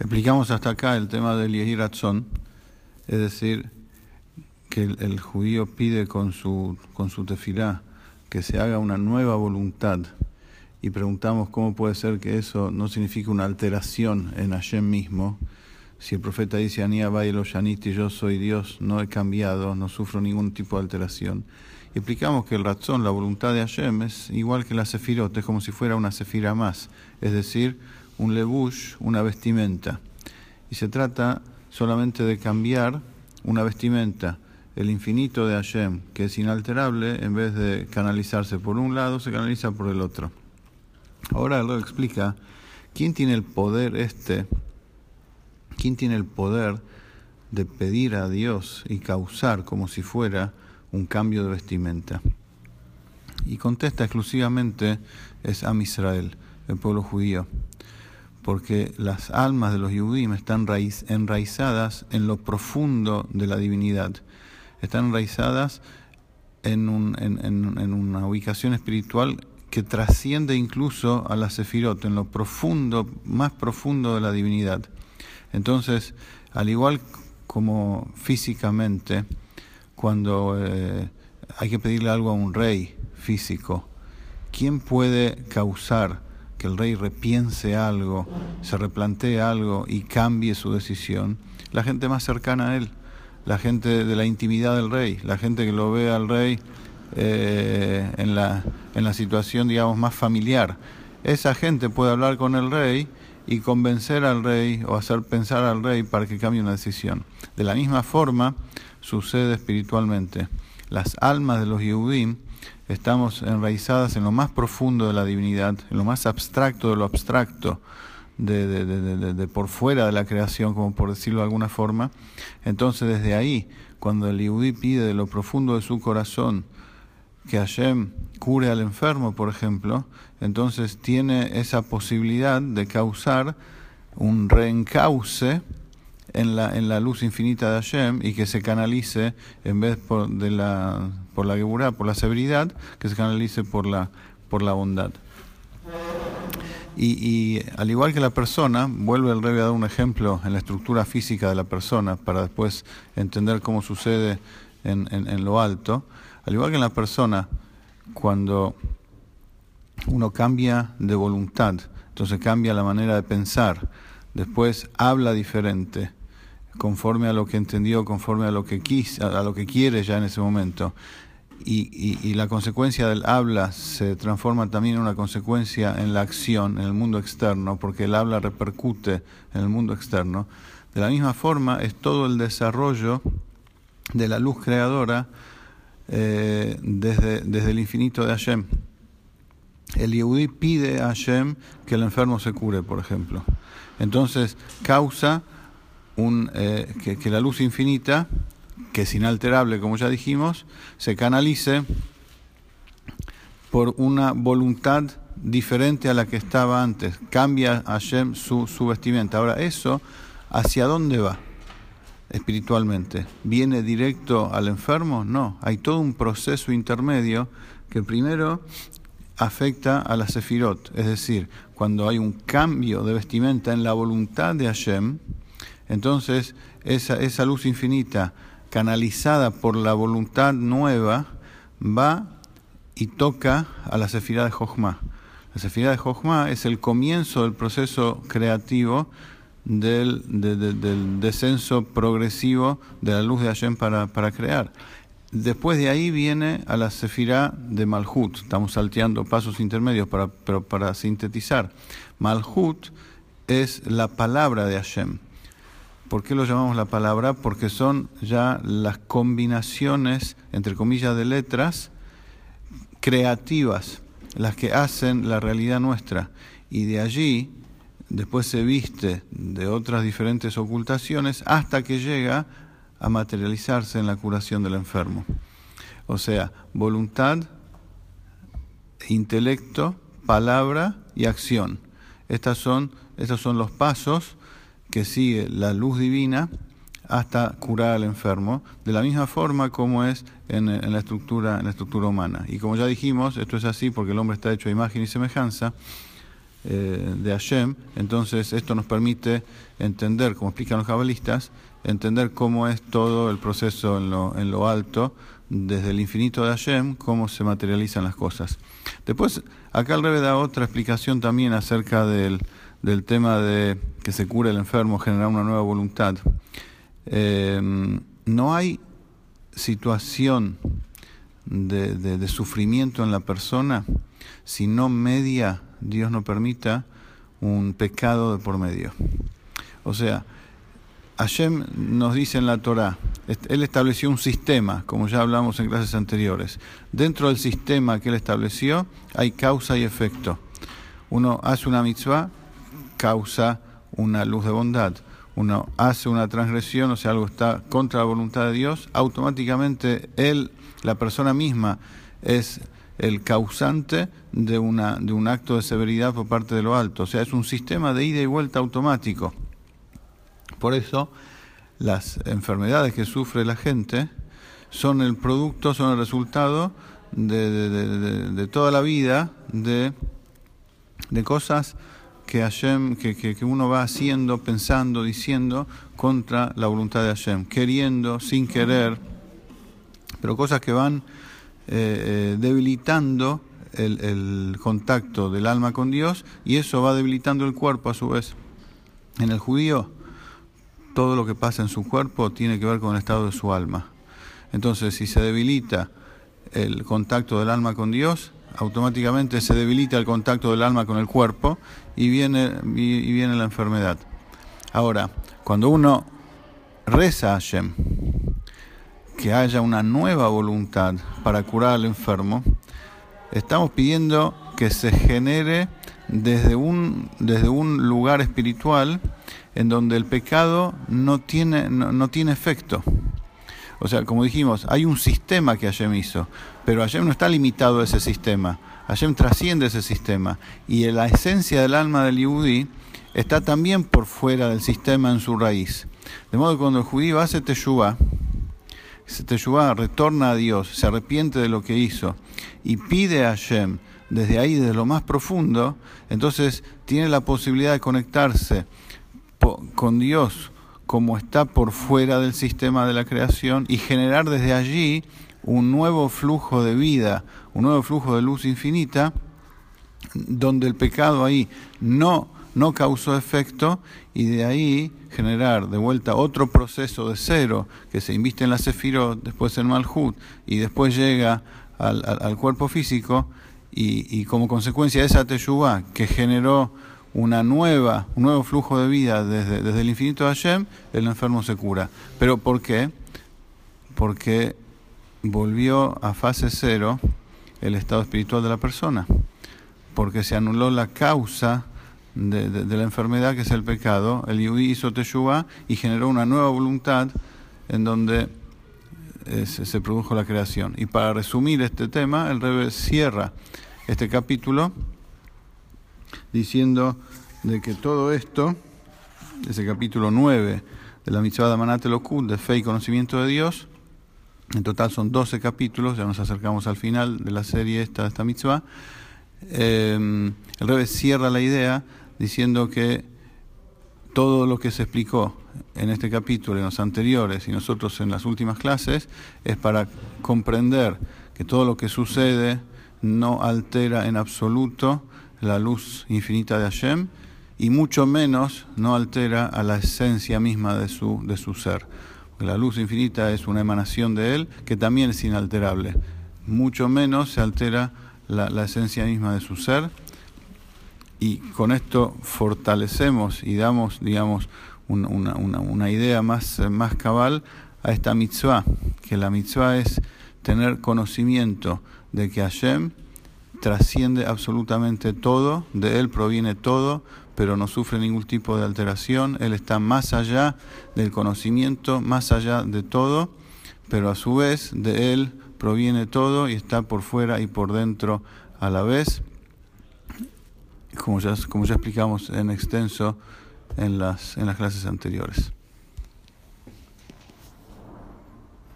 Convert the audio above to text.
Explicamos hasta acá el tema del Yehiratzon, es decir, que el, judío pide con su, con su tefilá que se haga una nueva voluntad y preguntamos cómo puede ser que eso no signifique una alteración en Hashem mismo. Si el profeta dice, Anía lo Yaniti, yo soy Dios, no he cambiado, no sufro ningún tipo de alteración. Y explicamos que el razón, la voluntad de Hashem, es igual que la sefirot, es como si fuera una sefira más, es decir, un lebush, una vestimenta. Y se trata solamente de cambiar una vestimenta. El infinito de Hashem, que es inalterable, en vez de canalizarse por un lado, se canaliza por el otro. Ahora lo explica quién tiene el poder este, quién tiene el poder de pedir a Dios y causar como si fuera un cambio de vestimenta. Y contesta exclusivamente es Am Israel, el pueblo judío porque las almas de los Yudim están enraizadas en lo profundo de la divinidad, están enraizadas en, una ubicación espiritual que trasciende incluso a la Sefirot, en lo profundo, más profundo de la divinidad. Entonces, al igual como físicamente, cuando eh, hay que pedirle algo a un rey físico, ¿quién puede causar que el rey repiense algo, se replantee algo y cambie su decisión, la gente más cercana a él, la gente de la intimidad del rey, la gente que lo ve al rey eh, en, la, en la situación, digamos, más familiar. Esa gente puede hablar con el rey y convencer al rey o hacer pensar al rey para que cambie una decisión. De la misma forma sucede espiritualmente. Las almas de los Yehudim estamos enraizadas en lo más profundo de la divinidad, en lo más abstracto de lo abstracto, de, por fuera de la creación, como por decirlo de alguna forma. Entonces desde ahí, cuando el Yehudi pide de lo profundo de su corazón que Hashem cure al enfermo, por ejemplo, entonces tiene esa posibilidad de causar un reencauce en la, en la luz infinita de Hashem y que se canalice, en vez por, de la, por la geburá, por la severidad, que se canalice por la, por la bondad. Y, al igual que la persona, vuelve el rey a dar un ejemplo en la estructura física de la persona para después entender cómo sucede en, en, en lo alto. Al igual que en la persona, cuando uno cambia de voluntad, entonces cambia la manera de pensar, después habla diferente, conforme a lo que entendió, conforme a lo que quis, a lo que quiere ya en ese momento. Y, la consecuencia del habla se transforma también en una consecuencia en la acción, en el mundo externo, porque el habla repercute en el mundo externo. De la misma forma es todo el desarrollo de la luz creadora eh, desde, desde el infinito de Hashem. El Yehudi pide a Hashem que el enfermo se cure, por ejemplo. Entonces causa un, eh, que, la luz infinita, que es inalterable, como ya dijimos, se canalice por una voluntad diferente a la que estaba antes. Cambia Hashem su, su vestimenta. Ahora, ¿eso hacia dónde va espiritualmente? ¿Viene directo al enfermo? No, hay todo un proceso intermedio que primero afecta a la sefirot, es decir, cuando hay un cambio de vestimenta en la voluntad de Hashem, entonces, esa, luz infinita, canalizada por la voluntad nueva, va y toca a la sefirá de Jochma. La sefirá de Jochma es el comienzo del proceso creativo del, descenso progresivo de la luz de Hashem para, crear. Después de ahí viene a la sefirá de Malhut. Estamos salteando pasos intermedios para, para sintetizar. Malhut es la palabra de Hashem. ¿Por qué lo llamamos la palabra? Porque son ya las combinaciones, entre comillas, de letras creativas, las que hacen la realidad nuestra. Y de allí después se viste de otras diferentes ocultaciones hasta que llega a materializarse en la curación del enfermo. O sea, voluntad, intelecto, palabra y acción. Estas son, estos son los pasos que sigue la luz divina hasta curar al enfermo, de la misma forma como es en, la estructura, en la estructura humana. Y como ya dijimos, esto es así porque el hombre está hecho a imagen y semejanza, eh, de Hashem, entonces esto nos permite entender, como explican los cabalistas, entender cómo es todo el proceso en lo, en lo alto, desde el infinito de Hashem, cómo se materializan las cosas. Después, acá el Rebe da otra explicación también acerca del, del tema de que se cure el enfermo, generar una nueva voluntad. Eh, no hay situación de, de, sufrimiento en la persona si no media, Dios no permita, un pecado de por medio. O sea, Hashem nos dice en la Torah, Él estableció un sistema, como ya hablamos en clases anteriores. Dentro del sistema que Él estableció hay causa y efecto. Uno hace una mitzvah, causa una luz de bondad. Uno hace una transgresión, o sea, algo está contra la voluntad de Dios, automáticamente Él, la persona misma, es el causante de, una, de un acto de severidad por parte de lo alto. O sea, es un sistema de ida y vuelta automático. Por eso, las enfermedades que sufre la gente son el producto, son el resultado de, toda la vida de, de cosas que, Hashem, que, que, uno va haciendo, pensando, diciendo contra la voluntad de Hashem, queriendo, sin querer, pero cosas que van eh, eh, debilitando el, el, contacto del alma con Dios y eso va debilitando el cuerpo a su vez. En el judío, todo lo que pasa en su cuerpo tiene que ver con el estado de su alma. Entonces, si se debilita el contacto del alma con Dios, automáticamente se debilita el contacto del alma con el cuerpo y viene, y viene la enfermedad. Ahora, cuando uno reza a Hashem, que haya una nueva voluntad para curar al enfermo, estamos pidiendo que se genere desde un, desde un lugar espiritual en donde el pecado no tiene, no, tiene efecto. O sea, como dijimos, hay un sistema que Hashem hizo, pero Hashem no está limitado a ese sistema. Hashem trasciende ese sistema. Y la esencia del alma del Yehudi está también por fuera del sistema en su raíz. De modo que cuando el judío hace teshuvah, Teshuvah retorna a Dios, se arrepiente de lo que hizo y pide a Hashem desde ahí, desde lo más profundo, entonces tiene la posibilidad de conectarse con Dios como está por fuera del sistema de la creación y generar desde allí un nuevo flujo de vida, un nuevo flujo de luz infinita, donde el pecado ahí no, no causó efecto y de ahí generar de vuelta otro proceso de cero que se inviste en la Sefirot, después en Malhut y después llega al, cuerpo físico y, y, como consecuencia de esa Teshuvah que generó una nueva, un nuevo flujo de vida desde, desde el infinito de Hashem, el enfermo se cura. ¿Pero por qué? Porque volvió a fase cero el estado espiritual de la persona, porque se anuló la causa de, la enfermedad que es el pecado, el Yudí hizo Teshuvah y generó una nueva voluntad en donde eh, se, produjo la creación. Y para resumir este tema, el Rebbe cierra este capítulo diciendo de que todo esto, ese capítulo 9 de la mitzvah de Manate Lokut, de fe y conocimiento de Dios, en total son 12 capítulos, ya nos acercamos al final de la serie esta, esta mitzvah, eh, el Rebbe cierra la idea diciendo que todo lo que se explicó en este capítulo, en los anteriores y nosotros en las últimas clases, es para comprender que todo lo que sucede no altera en absoluto la luz infinita de Hashem y mucho menos no altera a la esencia misma de su, de su ser. La luz infinita es una emanación de Él que también es inalterable. Mucho menos se altera la, la esencia misma de su ser y con esto fortalecemos y damos, digamos, una, una, una, idea más, más cabal a esta mitzvah, que la mitzvah es tener conocimiento de que Hashem trasciende absolutamente todo, de Él proviene todo, pero no sufre ningún tipo de alteración, Él está más allá del conocimiento, más allá de todo, pero a su vez de Él proviene todo y está por fuera y por dentro a la vez como ya, explicamos en extenso en las clases anteriores.